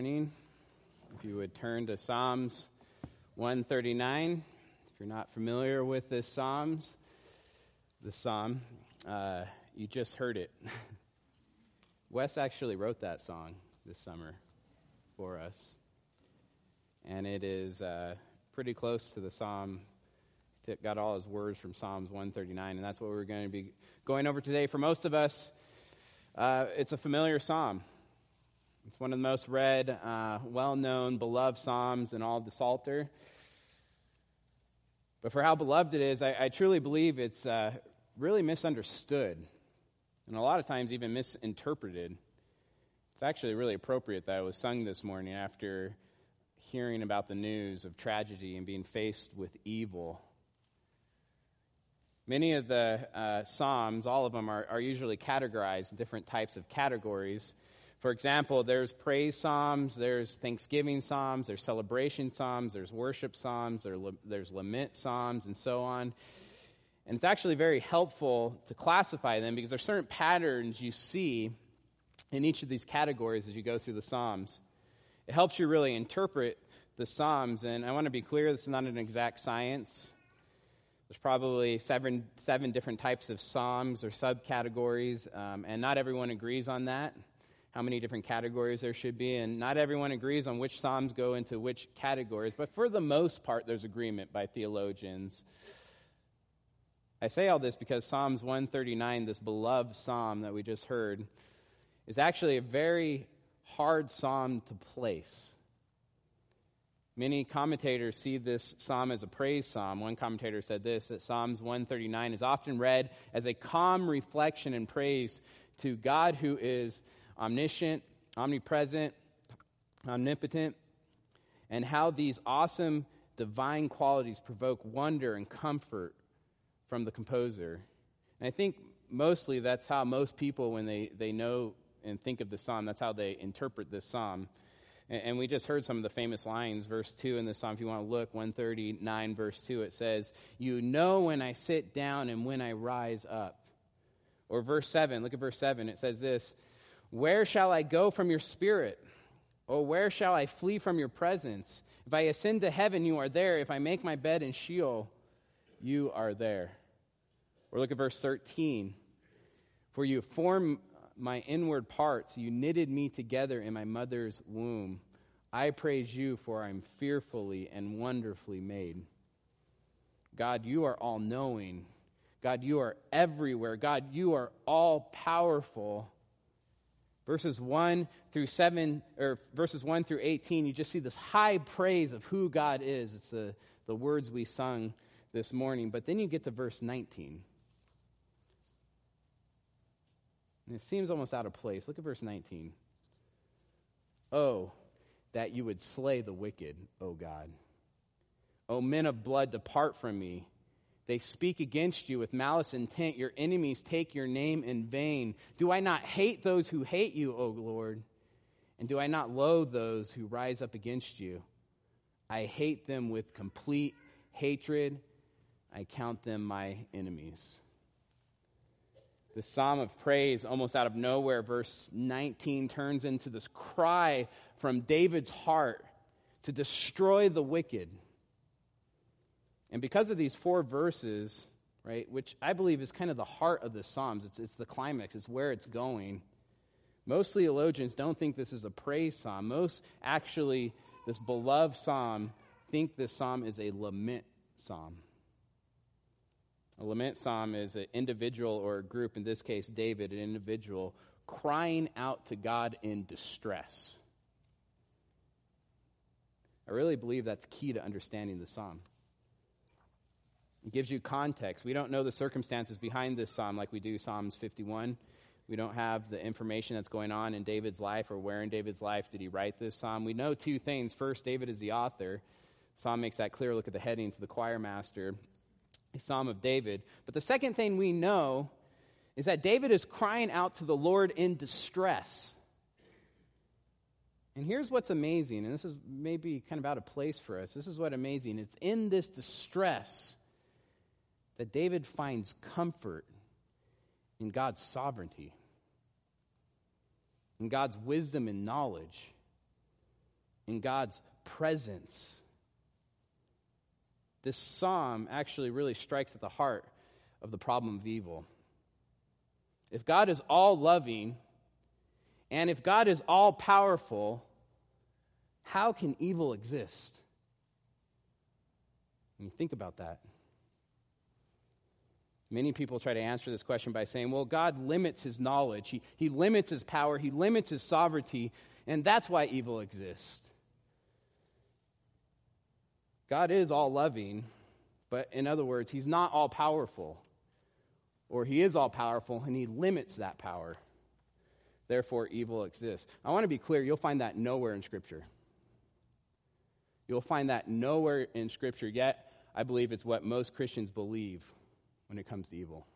morning. If you would turn to Psalms 139. If you're not familiar with this Psalms, the Psalm, uh, you just heard it. Wes actually wrote that song this summer for us. And it is uh, pretty close to the Psalm. Got all his words from Psalms 139, and that's what we're going to be going over today. For most of us, uh, it's a familiar psalm. It's one of the most read, uh, well known, beloved Psalms in all of the Psalter. But for how beloved it is, I, I truly believe it's uh, really misunderstood and a lot of times even misinterpreted. It's actually really appropriate that it was sung this morning after hearing about the news of tragedy and being faced with evil. Many of the uh, Psalms, all of them, are, are usually categorized different types of categories. For example, there's praise psalms, there's thanksgiving psalms, there's celebration psalms, there's worship psalms, there's lament psalms, and so on. And it's actually very helpful to classify them because there's certain patterns you see in each of these categories as you go through the psalms. It helps you really interpret the psalms, and I want to be clear this is not an exact science. There's probably seven, seven different types of psalms or subcategories, um, and not everyone agrees on that how many different categories there should be, and not everyone agrees on which Psalms go into which categories, but for the most part, there's agreement by theologians. I say all this because Psalms 139, this beloved psalm that we just heard, is actually a very hard psalm to place. Many commentators see this psalm as a praise psalm. One commentator said this that Psalms 139 is often read as a calm reflection and praise to God who is omniscient, omnipresent, omnipotent, and how these awesome divine qualities provoke wonder and comfort from the composer. And I think mostly that's how most people, when they, they know and think of the psalm, that's how they interpret this psalm. And, and we just heard some of the famous lines. Verse 2 in the psalm, if you want to look, 139, verse 2, it says, You know when I sit down and when I rise up. Or verse 7, look at verse 7, it says this where shall I go from your spirit? Or where shall I flee from your presence? If I ascend to heaven, you are there. If I make my bed in Sheol, you are there. Or look at verse 13. For you formed my inward parts, you knitted me together in my mother's womb. I praise you, for I'm fearfully and wonderfully made. God, you are all knowing. God, you are everywhere. God, you are all powerful. Verses 1 through 7, or verses 1 through 18, you just see this high praise of who God is. It's the, the words we sung this morning. But then you get to verse 19. And it seems almost out of place. Look at verse 19. Oh, that you would slay the wicked, O God. O men of blood, depart from me. They speak against you with malice intent. Your enemies take your name in vain. Do I not hate those who hate you, O Lord? And do I not loathe those who rise up against you? I hate them with complete hatred. I count them my enemies. The psalm of praise, almost out of nowhere, verse 19, turns into this cry from David's heart to destroy the wicked. And because of these four verses, right, which I believe is kind of the heart of the Psalms, it's, it's the climax, it's where it's going. Most theologians don't think this is a praise psalm. Most actually, this beloved psalm, think this psalm is a lament psalm. A lament psalm is an individual or a group, in this case, David, an individual, crying out to God in distress. I really believe that's key to understanding the psalm. It gives you context. We don't know the circumstances behind this psalm like we do Psalms 51. We don't have the information that's going on in David's life or where in David's life did he write this psalm. We know two things. First, David is the author. Psalm makes that clear. Look at the heading to the choir master, a psalm of David. But the second thing we know is that David is crying out to the Lord in distress. And here's what's amazing, and this is maybe kind of out of place for us. This is what amazing. It's in this distress that David finds comfort in God's sovereignty, in God's wisdom and knowledge. in God's presence. This psalm actually really strikes at the heart of the problem of evil. If God is all loving, and if God is all powerful, how can evil exist? When you think about that. Many people try to answer this question by saying, well, God limits his knowledge, he, he limits his power, he limits his sovereignty, and that's why evil exists. God is all loving, but in other words, he's not all powerful. Or he is all powerful and he limits that power. Therefore, evil exists. I want to be clear, you'll find that nowhere in Scripture. You'll find that nowhere in Scripture, yet I believe it's what most Christians believe when it comes to evil.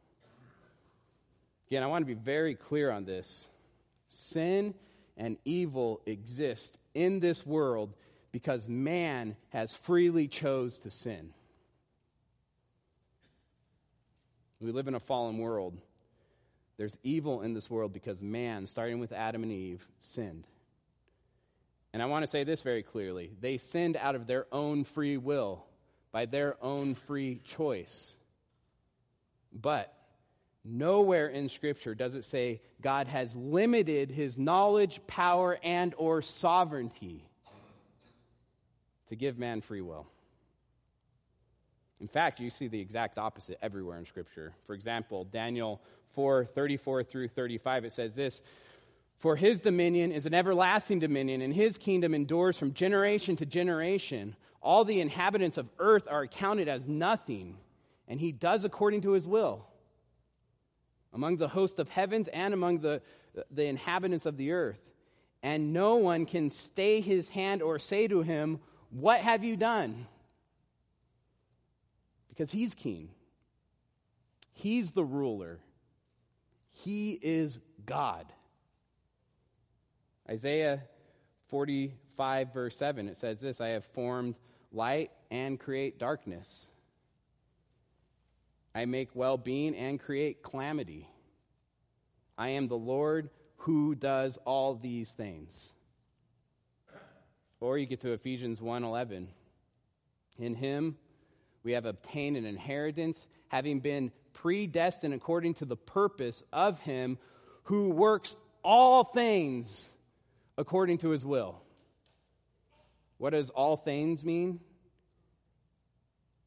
Again, I want to be very clear on this. Sin and evil exist in this world because man has freely chose to sin. We live in a fallen world. There's evil in this world because man, starting with Adam and Eve, sinned. And I want to say this very clearly. They sinned out of their own free will, by their own free choice. But nowhere in scripture does it say God has limited his knowledge, power and or sovereignty to give man free will. In fact, you see the exact opposite everywhere in Scripture. For example, Daniel 4 34 through 35, it says this For his dominion is an everlasting dominion, and his kingdom endures from generation to generation. All the inhabitants of earth are accounted as nothing, and he does according to his will. Among the host of heavens and among the, the inhabitants of the earth. And no one can stay his hand or say to him, what have you done? Because he's king, he's the ruler, he is God. Isaiah 45, verse 7, it says this I have formed light and create darkness. I make well being and create calamity. I am the Lord who does all these things. Or you get to Ephesians 1:11. In him we have obtained an inheritance, having been predestined according to the purpose of him who works all things according to his will. What does all things mean?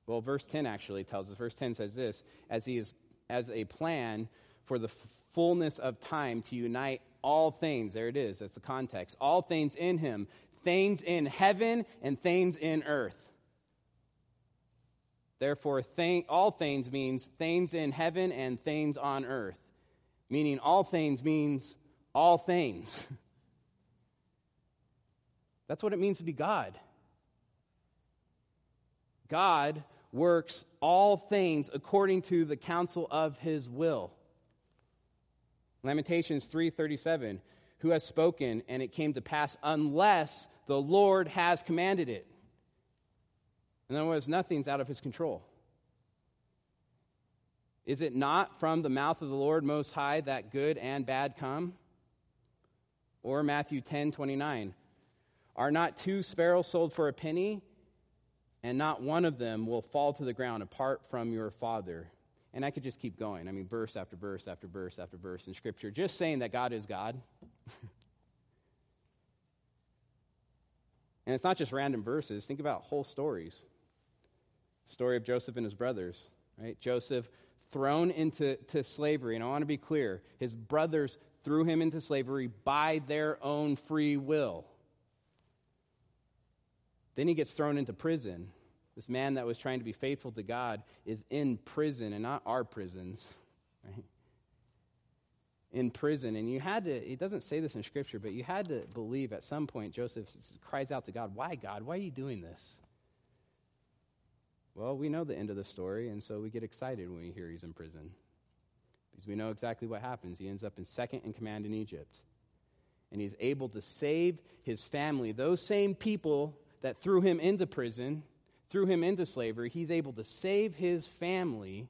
Well, verse 10 actually tells us. Verse 10 says this as he is as a plan for the fullness of time to unite all things. There it is. That's the context. All things in him, things in heaven and things in earth. Therefore, all things means things in heaven and things on earth. Meaning, all things means all things. That's what it means to be God. God works all things according to the counsel of his will. Lamentations 3:37 Who has spoken and it came to pass unless the Lord has commanded it. In other words, nothing's out of his control. Is it not from the mouth of the Lord Most High that good and bad come? Or Matthew 10 29. Are not two sparrows sold for a penny? And not one of them will fall to the ground apart from your Father. And I could just keep going. I mean, verse after verse after verse after verse in Scripture, just saying that God is God. And it's not just random verses. Think about whole stories. Story of Joseph and his brothers, right? Joseph thrown into to slavery. And I want to be clear his brothers threw him into slavery by their own free will. Then he gets thrown into prison. This man that was trying to be faithful to God is in prison and not our prisons. Right? in prison. And you had to, it doesn't say this in Scripture, but you had to believe at some point Joseph cries out to God, Why, God? Why are you doing this? Well, we know the end of the story, and so we get excited when we hear he's in prison. Because we know exactly what happens. He ends up in second in command in Egypt. And he's able to save his family. Those same people that threw him into prison, threw him into slavery, he's able to save his family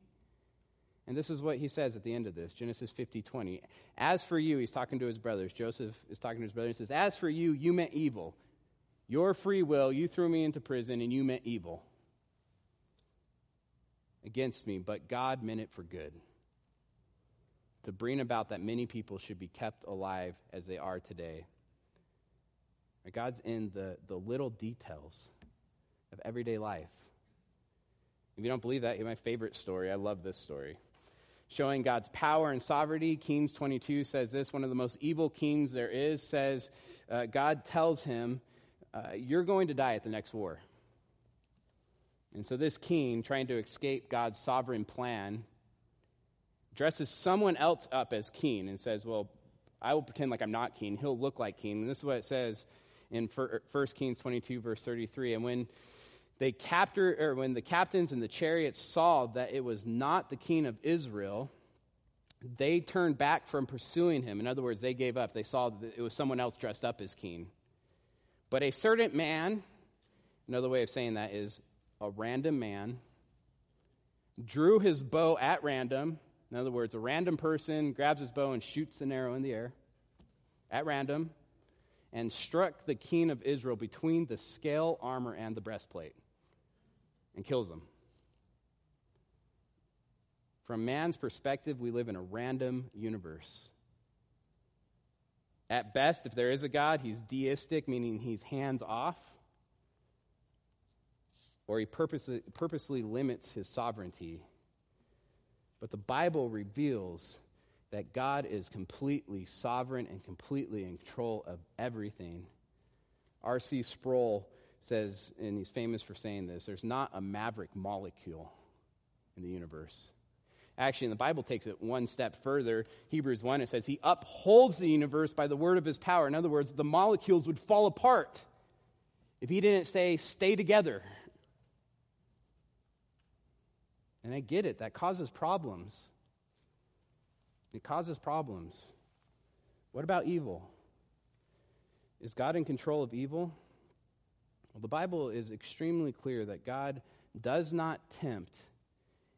and this is what he says at the end of this Genesis 50 20. As for you, he's talking to his brothers. Joseph is talking to his brothers. He says, As for you, you meant evil. Your free will, you threw me into prison and you meant evil against me, but God meant it for good. To bring about that many people should be kept alive as they are today. God's in the, the little details of everyday life. If you don't believe that, my favorite story. I love this story. Showing God's power and sovereignty, Kings 22 says this one of the most evil kings there is says, uh, God tells him, uh, You're going to die at the next war. And so this king, trying to escape God's sovereign plan, dresses someone else up as king and says, Well, I will pretend like I'm not king. He'll look like king. And this is what it says in 1 er, Kings 22, verse 33. And when they captured, or er, when the captains and the chariots saw that it was not the king of Israel, they turned back from pursuing him. In other words, they gave up. They saw that it was someone else dressed up as king. But a certain man, another way of saying that is a random man, drew his bow at random. In other words, a random person grabs his bow and shoots an arrow in the air at random and struck the king of Israel between the scale armor and the breastplate and kills him. From man's perspective, we live in a random universe. At best, if there is a God, he's deistic, meaning he's hands off, or he purposely, purposely limits his sovereignty. But the Bible reveals that God is completely sovereign and completely in control of everything. R.C. Sproul says, and he's famous for saying this there's not a maverick molecule in the universe. Actually, in the Bible takes it one step further. Hebrews 1, it says, He upholds the universe by the word of His power. In other words, the molecules would fall apart if He didn't say, stay together. And I get it, that causes problems. It causes problems. What about evil? Is God in control of evil? Well, the Bible is extremely clear that God does not tempt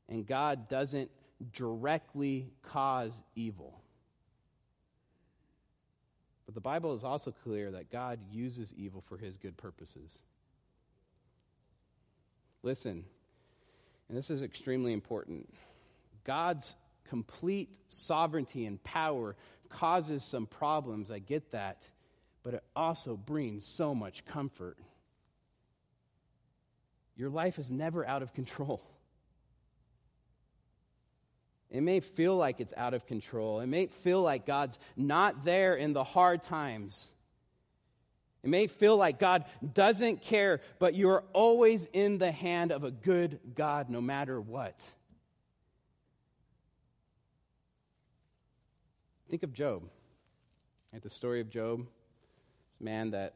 and God doesn't directly cause evil. But the Bible is also clear that God uses evil for his good purposes. Listen, and this is extremely important. God's complete sovereignty and power causes some problems. I get that. But it also brings so much comfort. Your life is never out of control. It may feel like it's out of control. It may feel like God's not there in the hard times. It may feel like God doesn't care, but you're always in the hand of a good God no matter what. Think of Job. Right, the story of Job. This man that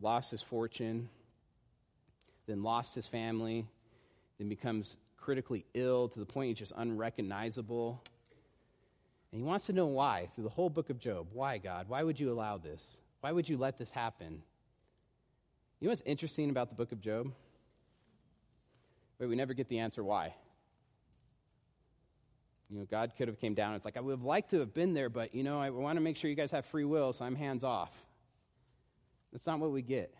lost his fortune, then lost his family, then becomes critically ill to the point he's just unrecognizable. And he wants to know why through the whole book of Job. Why, God? Why would you allow this? Why would you let this happen? You know what's interesting about the book of Job? Wait, we never get the answer why. You know, God could have came down. It's like I would have liked to have been there, but you know, I want to make sure you guys have free will, so I'm hands off. That's not what we get.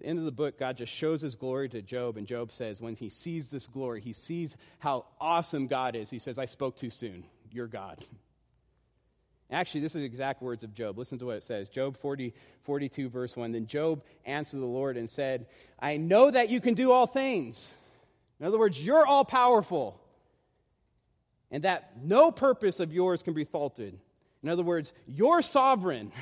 the end of the book, God just shows his glory to Job, and Job says, when he sees this glory, he sees how awesome God is. He says, I spoke too soon. You're God. Actually, this is the exact words of Job. Listen to what it says. Job 40, 42, verse 1. Then Job answered the Lord and said, I know that you can do all things. In other words, you're all powerful and that no purpose of yours can be faulted. In other words, you're sovereign.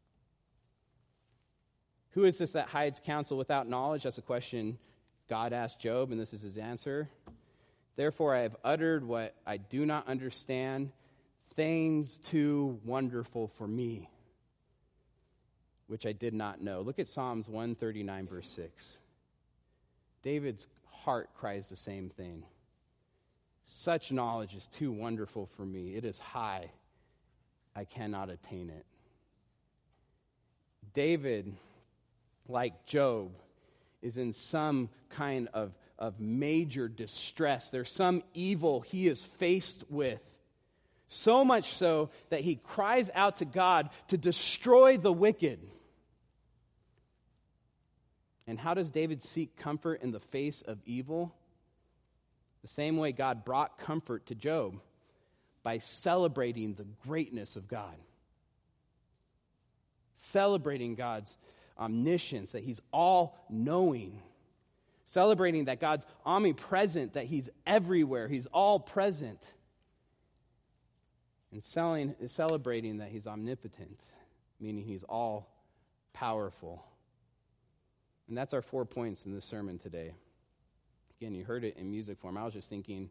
Who is this that hides counsel without knowledge? That's a question God asked Job, and this is his answer. Therefore, I have uttered what I do not understand, things too wonderful for me, which I did not know. Look at Psalms 139, verse 6. David's heart cries the same thing. Such knowledge is too wonderful for me. It is high. I cannot attain it. David, like Job, is in some kind of, of major distress. There's some evil he is faced with. So much so that he cries out to God to destroy the wicked. And how does David seek comfort in the face of evil? The same way God brought comfort to Job by celebrating the greatness of God. Celebrating God's omniscience, that He's all knowing. Celebrating that God's omnipresent, that He's everywhere, He's all present. And selling, celebrating that He's omnipotent, meaning He's all powerful. And that's our four points in this sermon today. Again, you heard it in music form. I was just thinking,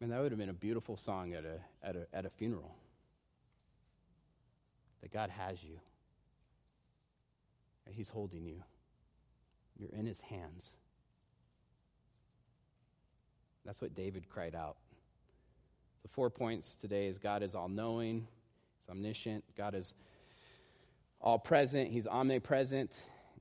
man, that would have been a beautiful song at a, at a, at a funeral. That God has you, that He's holding you, you're in His hands. That's what David cried out. The four points today is God is all knowing, He's omniscient, God is all present, He's omnipresent,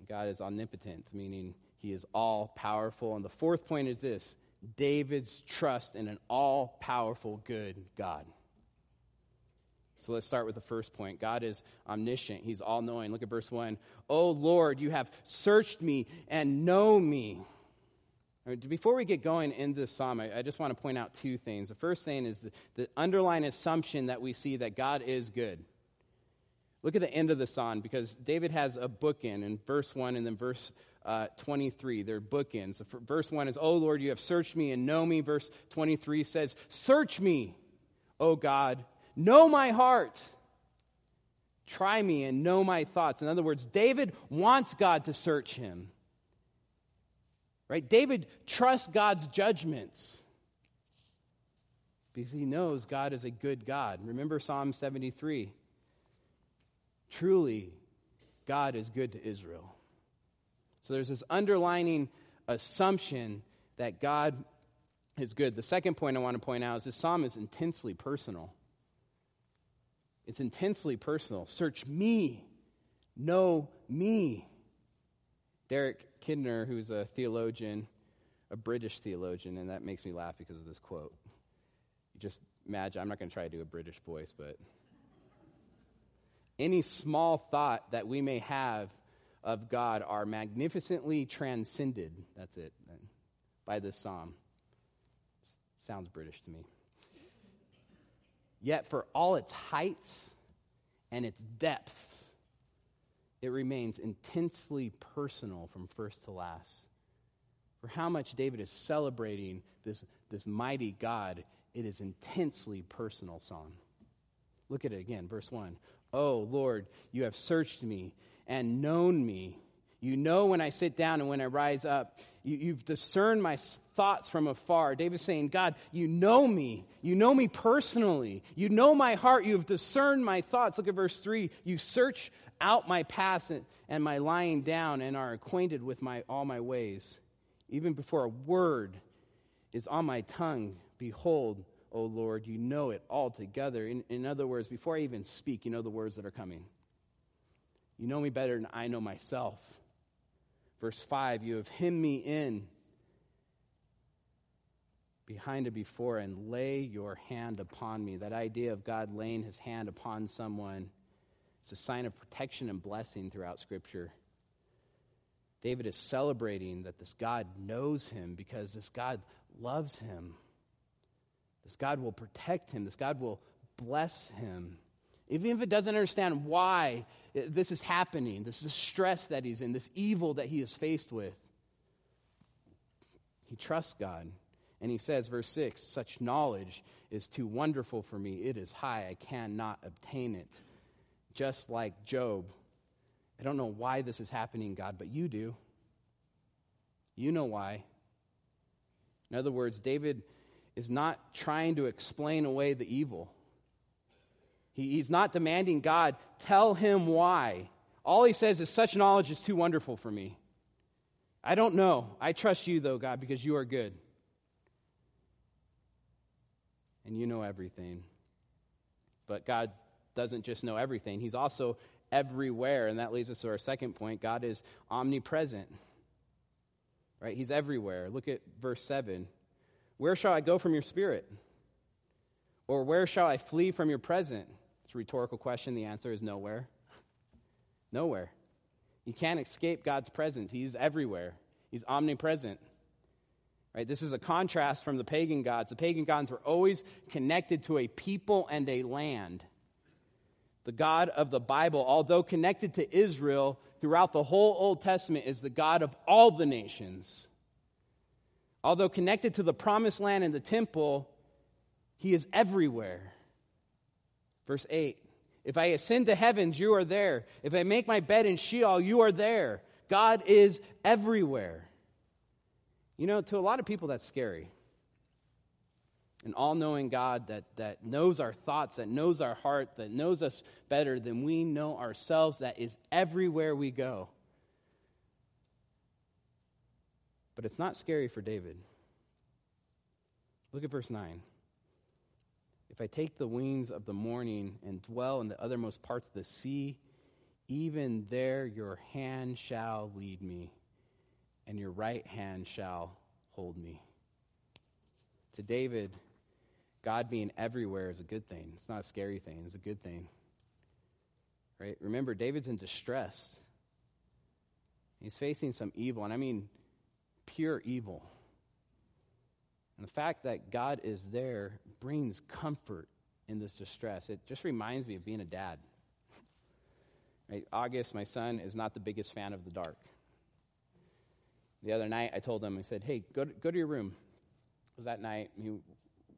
God is omnipotent, meaning He is all powerful. And the fourth point is this David's trust in an all powerful, good God. So let's start with the first point. God is omniscient. He's all knowing. Look at verse 1. Oh Lord, you have searched me and know me. Before we get going in this psalm, I, just want to point out two things. The first thing is the, the underlying assumption that we see that God is good. Look at the end of the psalm because David has a bookend in in verse 1 and then verse uh, 23. They're bookends. Verse 1 is, Oh Lord, you have searched me and know me. Verse 23 says, Search me, O God, know my heart. Try me and know my thoughts. In other words, David wants God to search him. Right? David trusts God's judgments because he knows God is a good God. Remember Psalm 73. Truly, God is good to Israel. So there's this underlining assumption that God is good. The second point I want to point out is this psalm is intensely personal. It's intensely personal. Search me, know me. Derek Kidner, who's a theologian, a British theologian, and that makes me laugh because of this quote. You just imagine, I'm not going to try to do a British voice, but any small thought that we may have of God are magnificently transcended. That's it, by this psalm. Sounds British to me. Yet, for all its heights and its depths, it remains intensely personal from first to last. For how much David is celebrating this, this mighty God, it is intensely personal psalm. Look at it again, verse 1. Oh, Lord, you have searched me and known me. You know when I sit down and when I rise up. You, have discerned my thoughts from afar. David's saying, God, you know me. You know me personally. You know my heart. You have discerned my thoughts. Look at verse 3. You search out my past and, and my lying down and are acquainted with my, all my ways. Even before a word is on my tongue, behold, O Lord, you know it altogether. In, in other words, before I even speak, you know the words that are coming. You know me better than I know myself. Verse 5 You have hemmed me in behind and before and lay your hand upon me. That idea of God laying his hand upon someone is a sign of protection and blessing throughout Scripture. David is celebrating that this God knows him because this God loves him. This God will protect him. This God will bless him. Even if it doesn't understand why this is happening, this is stress that he's in, this evil that he is faced with, he trusts God. And he says, verse 6 such knowledge is too wonderful for me. It is high. I cannot obtain it. Just like Job. I don't know why this is happening, God, but you do. You know why. In other words, David is not trying to explain away the evil. He, he's not demanding God tell him why. All he says is, Such knowledge is too wonderful for me. I don't know. I trust you, though, God, because you are good. And you know everything. But God doesn't just know everything, He's also everywhere. And that leads us to our second point God is omnipresent. Right? He's everywhere. Look at verse 7. Where shall I go from your spirit? Or where shall I flee from your presence? It's a rhetorical question. The answer is nowhere. nowhere. You can't escape God's presence. He's everywhere, He's omnipresent. Right? This is a contrast from the pagan gods. The pagan gods were always connected to a people and a land. The God of the Bible, although connected to Israel throughout the whole Old Testament, is the God of all the nations. Although connected to the promised land and the temple, he is everywhere. Verse 8 If I ascend to heavens, you are there. If I make my bed in Sheol, you are there. God is everywhere. You know, to a lot of people, that's scary. An all knowing God that, that knows our thoughts, that knows our heart, that knows us better than we know ourselves, that is everywhere we go. But it's not scary for David. Look at verse 9. If I take the wings of the morning and dwell in the uttermost parts of the sea, even there your hand shall lead me, and your right hand shall hold me. To David, God being everywhere is a good thing. It's not a scary thing, it's a good thing. Right? Remember, David's in distress. He's facing some evil, and I mean pure evil. And the fact that God is there brings comfort in this distress. It just reminds me of being a dad. Right? August, my son, is not the biggest fan of the dark. The other night, I told him, I said, hey, go to, go to your room. It was that night. He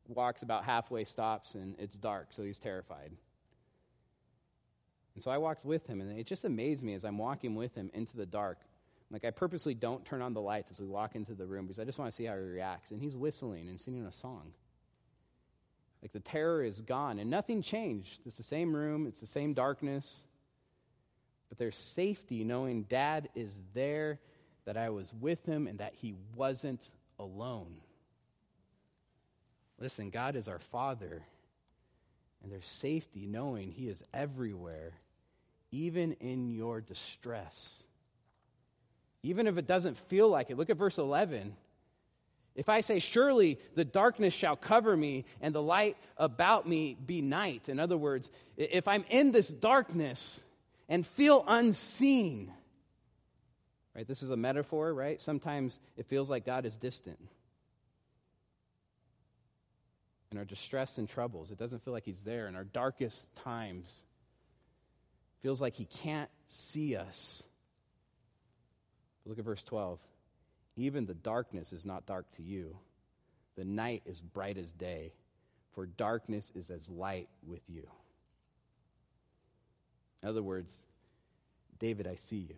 walks about halfway, stops, and it's dark, so he's terrified. And so I walked with him, and it just amazed me as I'm walking with him into the dark like, I purposely don't turn on the lights as we walk into the room because I just want to see how he reacts. And he's whistling and singing a song. Like, the terror is gone, and nothing changed. It's the same room, it's the same darkness. But there's safety knowing dad is there, that I was with him, and that he wasn't alone. Listen, God is our Father, and there's safety knowing He is everywhere, even in your distress. Even if it doesn't feel like it. Look at verse 11. If I say, Surely the darkness shall cover me and the light about me be night. In other words, if I'm in this darkness and feel unseen, right? This is a metaphor, right? Sometimes it feels like God is distant. In our distress and troubles, it doesn't feel like He's there. In our darkest times, feels like He can't see us. Look at verse 12. Even the darkness is not dark to you. The night is bright as day, for darkness is as light with you. In other words, David, I see you.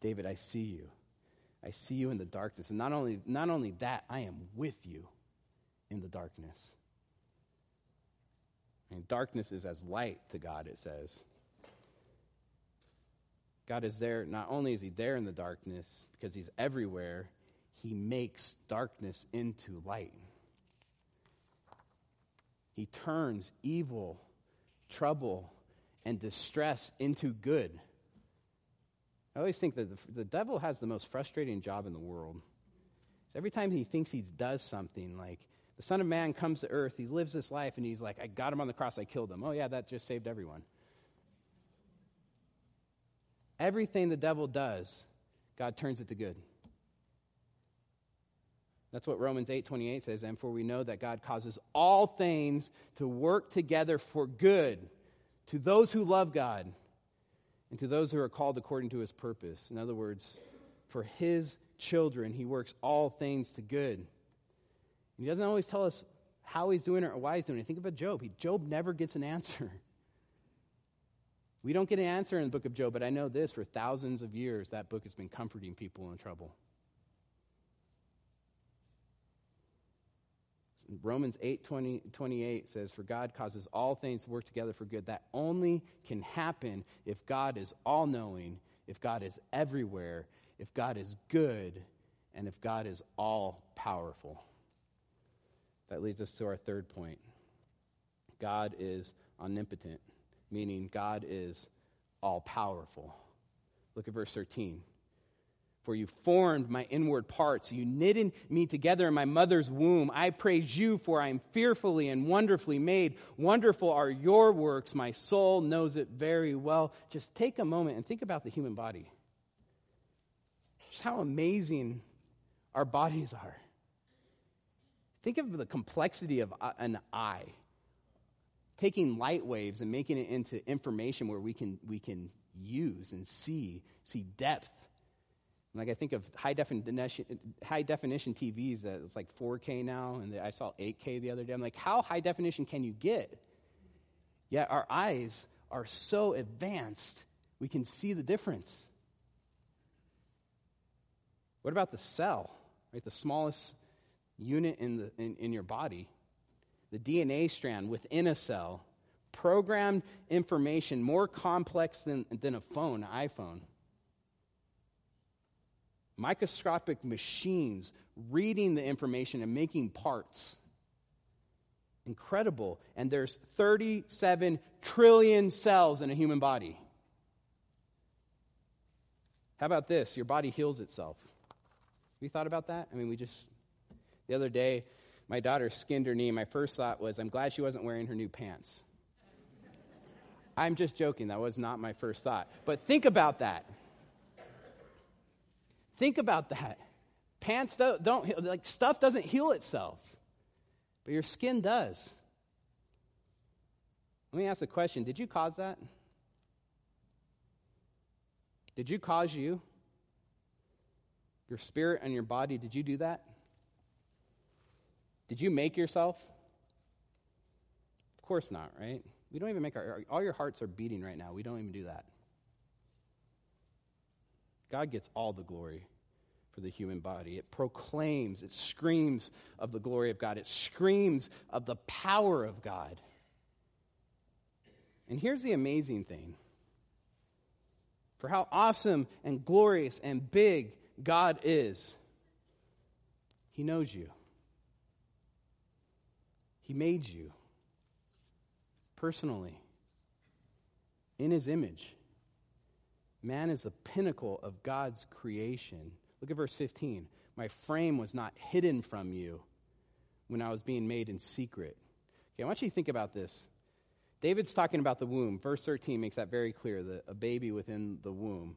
David, I see you. I see you in the darkness. And not only, not only that, I am with you in the darkness. And darkness is as light to God, it says. God is there, not only is He there in the darkness, because He's everywhere, He makes darkness into light. He turns evil, trouble, and distress into good. I always think that the, the devil has the most frustrating job in the world. So every time he thinks he does something, like the Son of Man comes to earth, he lives this life, and he's like, I got him on the cross, I killed him. Oh, yeah, that just saved everyone. Everything the devil does, God turns it to good. That's what Romans 8:28 says, and for we know that God causes all things to work together for good to those who love God and to those who are called according to his purpose. In other words, for his children, he works all things to good. He doesn't always tell us how he's doing it or why he's doing it. Think about Job. He, Job never gets an answer. We don't get an answer in the book of Job, but I know this for thousands of years, that book has been comforting people in trouble. Romans 8 20, 28 says, For God causes all things to work together for good. That only can happen if God is all knowing, if God is everywhere, if God is good, and if God is all powerful. That leads us to our third point God is omnipotent meaning God is all powerful. Look at verse 13. For you formed my inward parts. You knitted me together in my mother's womb. I praise you, for I am fearfully and wonderfully made. Wonderful are your works. My soul knows it very well. Just take a moment and think about the human body. Just how amazing our bodies are. Think of the complexity of an eye. Taking light waves and making it into information where we can, we can use and see, see depth like I think of high definition, high definition TVs that it's like 4K now, and I saw 8K the other day. I'm like, how high definition can you get? Yet our eyes are so advanced, we can see the difference. What about the cell? Right, the smallest unit in, the, in, in your body, the DNA strand within a cell, programmed information more complex than, than a phone, iPhone microscopic machines reading the information and making parts. Incredible. And there's 37 trillion cells in a human body. How about this? Your body heals itself. Have you thought about that? I mean, we just, the other day, my daughter skinned her knee. My first thought was, I'm glad she wasn't wearing her new pants. I'm just joking. That was not my first thought. But think about that. Think about that. Pants don't, don't like stuff doesn't heal itself, but your skin does. Let me ask a question Did you cause that? Did you cause you? Your spirit and your body, did you do that? Did you make yourself? Of course not, right? We don't even make our, all your hearts are beating right now. We don't even do that. God gets all the glory for the human body. It proclaims, it screams of the glory of God, it screams of the power of God. And here's the amazing thing for how awesome and glorious and big God is, He knows you, He made you personally in His image. Man is the pinnacle of God's creation. Look at verse 15. My frame was not hidden from you when I was being made in secret. Okay, I want you to think about this. David's talking about the womb. Verse 13 makes that very clear the, a baby within the womb.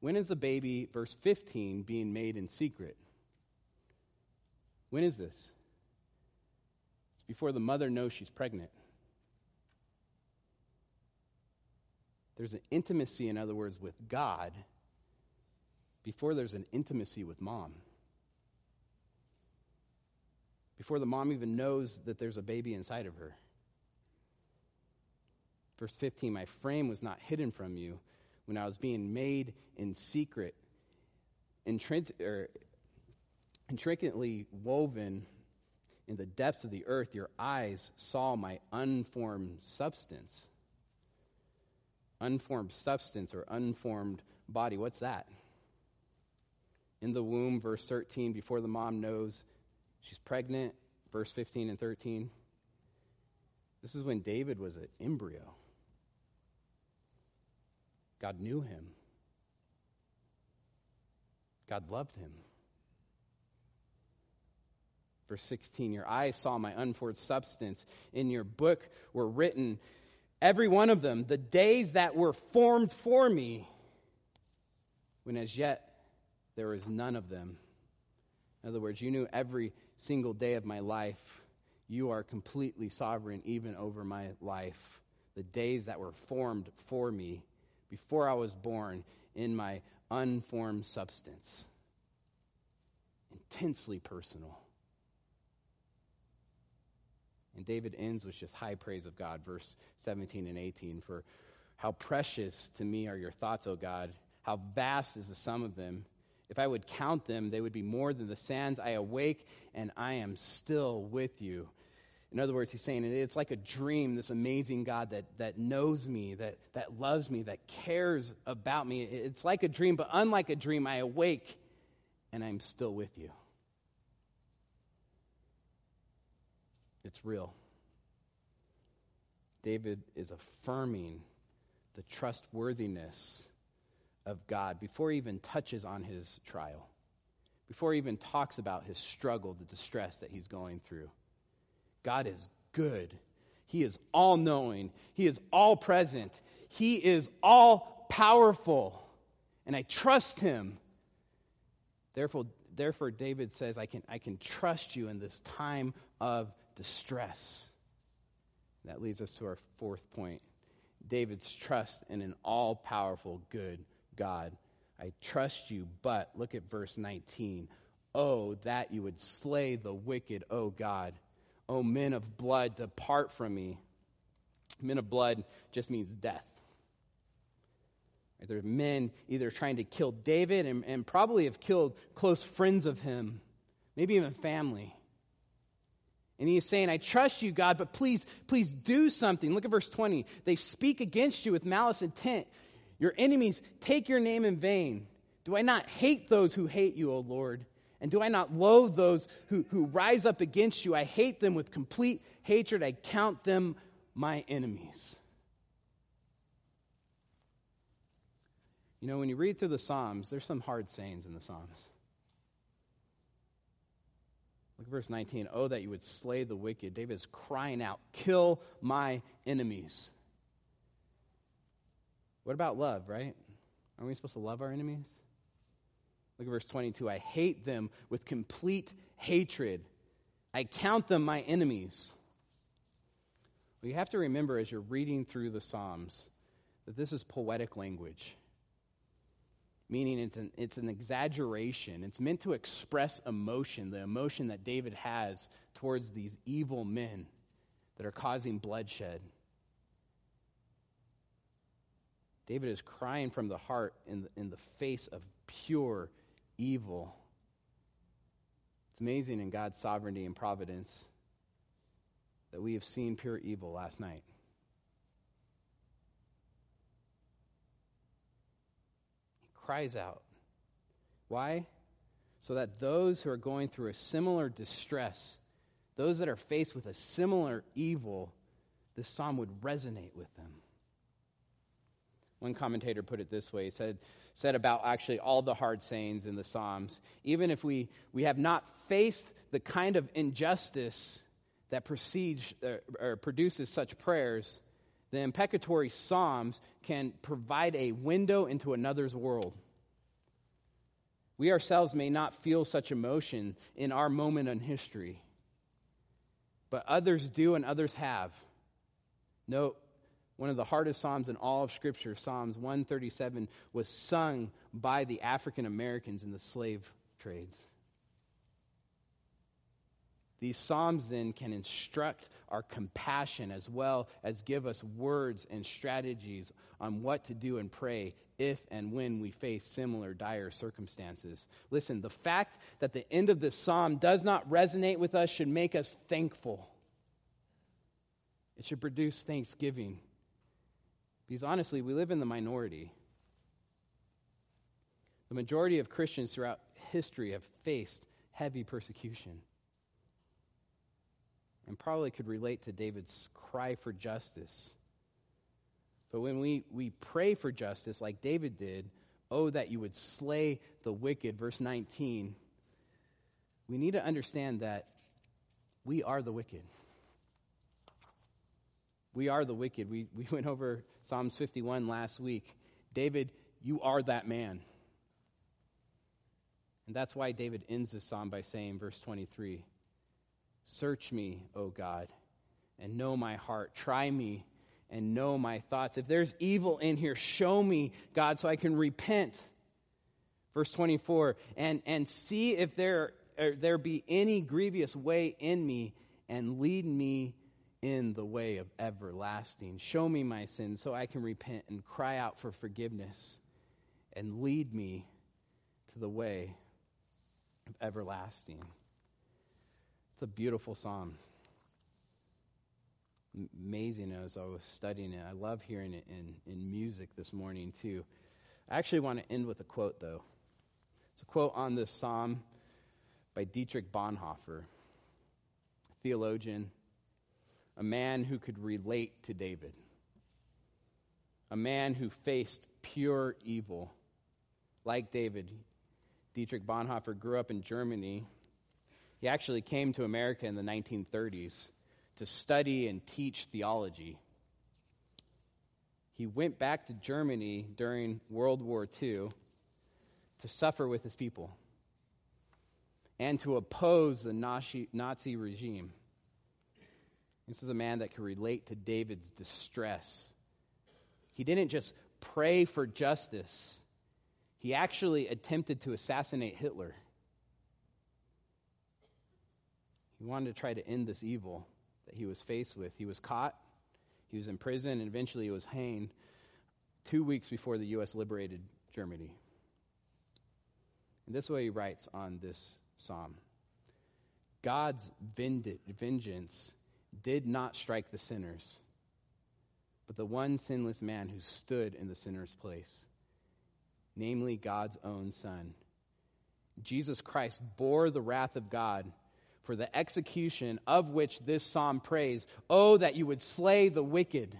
When is the baby, verse 15, being made in secret? When is this? Before the mother knows she's pregnant. There's an intimacy, in other words, with God before there's an intimacy with mom. Before the mom even knows that there's a baby inside of her. Verse 15 My frame was not hidden from you when I was being made in secret, er, intricately woven in the depths of the earth. Your eyes saw my unformed substance unformed substance or unformed body. What's that? In the womb, verse 13, before the mom knows she's pregnant, verse 15 and 13. This is when David was an embryo. God knew him. God loved him. Verse 16 Your eyes saw my unformed substance. In your book were written every one of them, the days that were formed for me, when as yet there was none of them. In other words, you knew every single day of my life. You are completely sovereign even over my life. The days that were formed for me before I was born in my unformed substance. Intensely personal. And David ends with just high praise of God, verse 17 and 18. For how precious to me are your thoughts, O God. How vast is the sum of them. If I would count them, they would be more than the sands. I awake and I am still with you. In other words, he's saying it's like a dream, this amazing God that, that knows me, that, that loves me, that cares about me. It's like a dream, but unlike a dream, I awake and I'm still with you. It's real. David is affirming the trustworthiness of God before he even touches on his trial, before he even talks about his struggle, the distress that he's going through. God is good. He is all knowing. He is all present. He is all powerful. And I trust him. Therefore, therefore David says, I can, I can trust you in this time of distress. That leads us to our fourth point David's trust in an all powerful, good God. I trust you, but look at verse 19. Oh, that you would slay the wicked, O God. O men of blood, depart from me. Men of blood just means death. There's men either trying to kill David and, and probably have killed close friends of him, maybe even family. And he is saying, I trust you, God, but please, please do something. Look at verse 20. They speak against you with malice intent. Your enemies take your name in vain. Do I not hate those who hate you, O Lord? And do I not loathe those who, who rise up against you? I hate them with complete hatred. I count them my enemies. You know, when you read through the Psalms, there's some hard sayings in the Psalms. Look at verse 19. Oh, that you would slay the wicked. David is crying out, Kill my enemies. What about love, right? Aren't we supposed to love our enemies? Look at verse 22. I hate them with complete hatred. I count them my enemies. Well, you have to remember as you're reading through the Psalms that this is poetic language meaning it's an, it's an exaggeration. It's meant to express emotion, the emotion that David has towards these evil men that are causing bloodshed. David is crying from the heart in the, in the face of pure evil. It's amazing in God's sovereignty and providence that we have seen pure evil last night. Cries out. Why? So that those who are going through a similar distress, those that are faced with a similar evil, this psalm would resonate with them. One commentator put it this way he said, said about actually all the hard sayings in the Psalms even if we, we have not faced the kind of injustice that precedes, uh, or produces such prayers, the imprecatory Psalms can provide a window into another's world. We ourselves may not feel such emotion in our moment in history, but others do and others have. Note, one of the hardest Psalms in all of Scripture, Psalms 137, was sung by the African Americans in the slave trades. These Psalms then can instruct our compassion as well as give us words and strategies on what to do and pray if and when we face similar dire circumstances. Listen, the fact that the end of this psalm does not resonate with us should make us thankful. It should produce thanksgiving. Because honestly, we live in the minority. The majority of Christians throughout history have faced heavy persecution and probably could relate to David's cry for justice. But when we, we pray for justice, like David did, oh, that you would slay the wicked, verse 19, we need to understand that we are the wicked. We are the wicked. We, we went over Psalms 51 last week. David, you are that man. And that's why David ends this psalm by saying, verse 23, Search me, O God, and know my heart. Try me and know my thoughts. If there's evil in here, show me, God, so I can repent. Verse 24, and, and see if there, er, there be any grievous way in me, and lead me in the way of everlasting. Show me my sins so I can repent and cry out for forgiveness, and lead me to the way of everlasting. It's a beautiful psalm. Amazing as I was studying it. I love hearing it in, in music this morning, too. I actually want to end with a quote, though. It's a quote on this psalm by Dietrich Bonhoeffer, theologian, a man who could relate to David, a man who faced pure evil, like David, Dietrich Bonhoeffer grew up in Germany. He actually came to America in the 1930s to study and teach theology. He went back to Germany during World War II to suffer with his people and to oppose the Nazi, regime. This is a man that could relate to David's distress. He didn't just pray for justice, he actually attempted to assassinate Hitler. He wanted to try to end this evil that he was faced with. He was caught, he was in prison, and eventually he was hanged two weeks before the U.S. liberated Germany. And this way he writes on this psalm God's vengeance did not strike the sinners, but the one sinless man who stood in the sinner's place, namely God's own Son. Jesus Christ bore the wrath of God for the execution of which this psalm prays. Oh, that you would slay the wicked.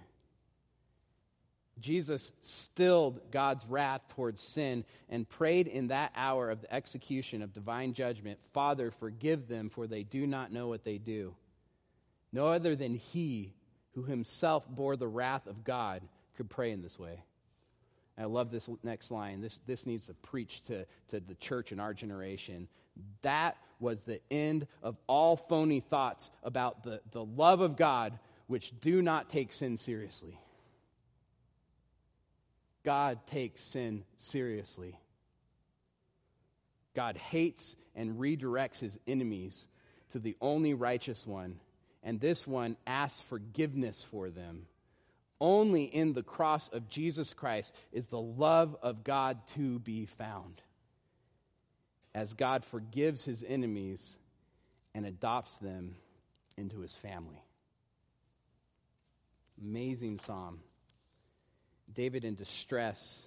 Jesus stilled God's wrath towards sin and prayed in that hour of the execution of divine judgment Father, forgive them, for they do not know what they do. No other than he who himself bore the wrath of God could pray in this way. I love this next line. This, this needs to preach to, to the church in our generation. That was the end of all phony thoughts about the, the love of God, which do not take sin seriously. God takes sin seriously. God hates and redirects his enemies to the only righteous one and this one asks forgiveness for them. Only in the cross of Jesus Christ is the love of God to be found. As God forgives his enemies and adopts them into his family. Amazing psalm. David in distress.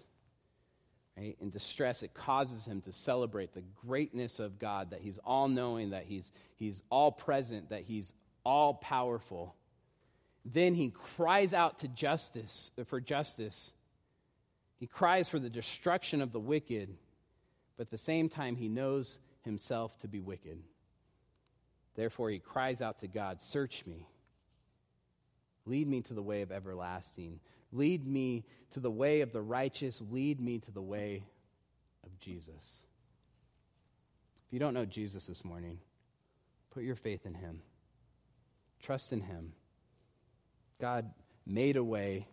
Right? In distress, it causes him to celebrate the greatness of God, that he's all knowing, that he's, he's all present, that he's all powerful. Then he cries out to justice for justice. He cries for the destruction of the wicked, but at the same time he knows himself to be wicked. Therefore he cries out to God, "Search me. Lead me to the way of everlasting. Lead me to the way of the righteous. Lead me to the way of Jesus." If you don't know Jesus this morning, put your faith in him. Trust in Him. God made a way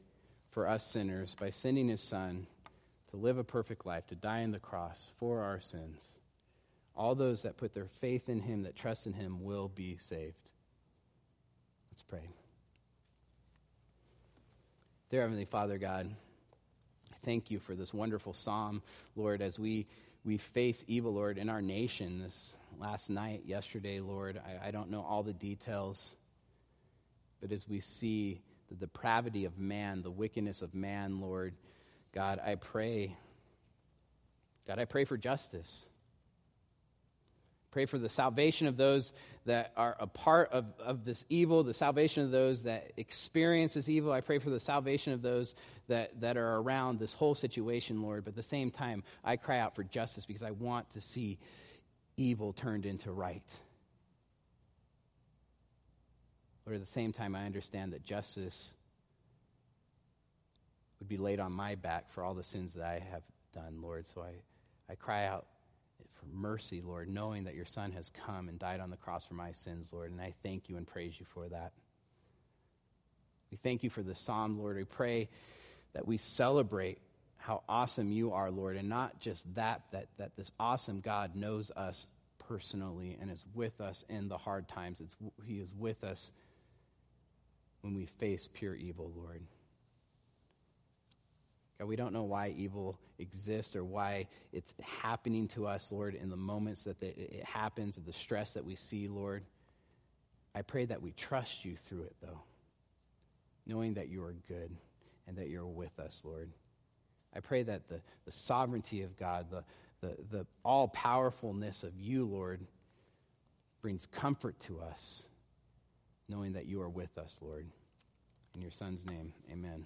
for us sinners by sending His Son to live a perfect life, to die on the cross for our sins. All those that put their faith in Him, that trust in Him, will be saved. Let's pray. Dear Heavenly Father, God, I thank you for this wonderful psalm, Lord, as we, we face evil, Lord, in our nation this last night, yesterday, Lord. I, I don't know all the details but as we see the depravity of man, the wickedness of man, Lord, God, I pray. God, I pray for justice. Pray for the salvation of those that are a part of, of this evil, the salvation of those that experience this evil. I pray for the salvation of those that, that are around this whole situation, Lord. But at the same time, I cry out for justice because I want to see evil turned into right. But at the same time, I understand that justice would be laid on my back for all the sins that I have done, Lord. So I, I cry out for mercy, Lord, knowing that your Son has come and died on the cross for my sins, Lord. And I thank you and praise you for that. We thank you for the psalm, Lord. We pray that we celebrate how awesome you are, Lord, and not just that, that, that this awesome God knows us personally and is with us in the hard times. It's, he is with us when we face pure evil, Lord. God, we don't know why evil exists or why it's happening to us, Lord, in the moments that it happens, and the stress that we see, Lord. I pray that we trust you through it, though, knowing that you are good and that you're with us, Lord. I pray that the, the sovereignty of God, the, the, the all powerfulness of you, Lord, brings comfort to us knowing that you are with us, Lord. In your Son's name, amen.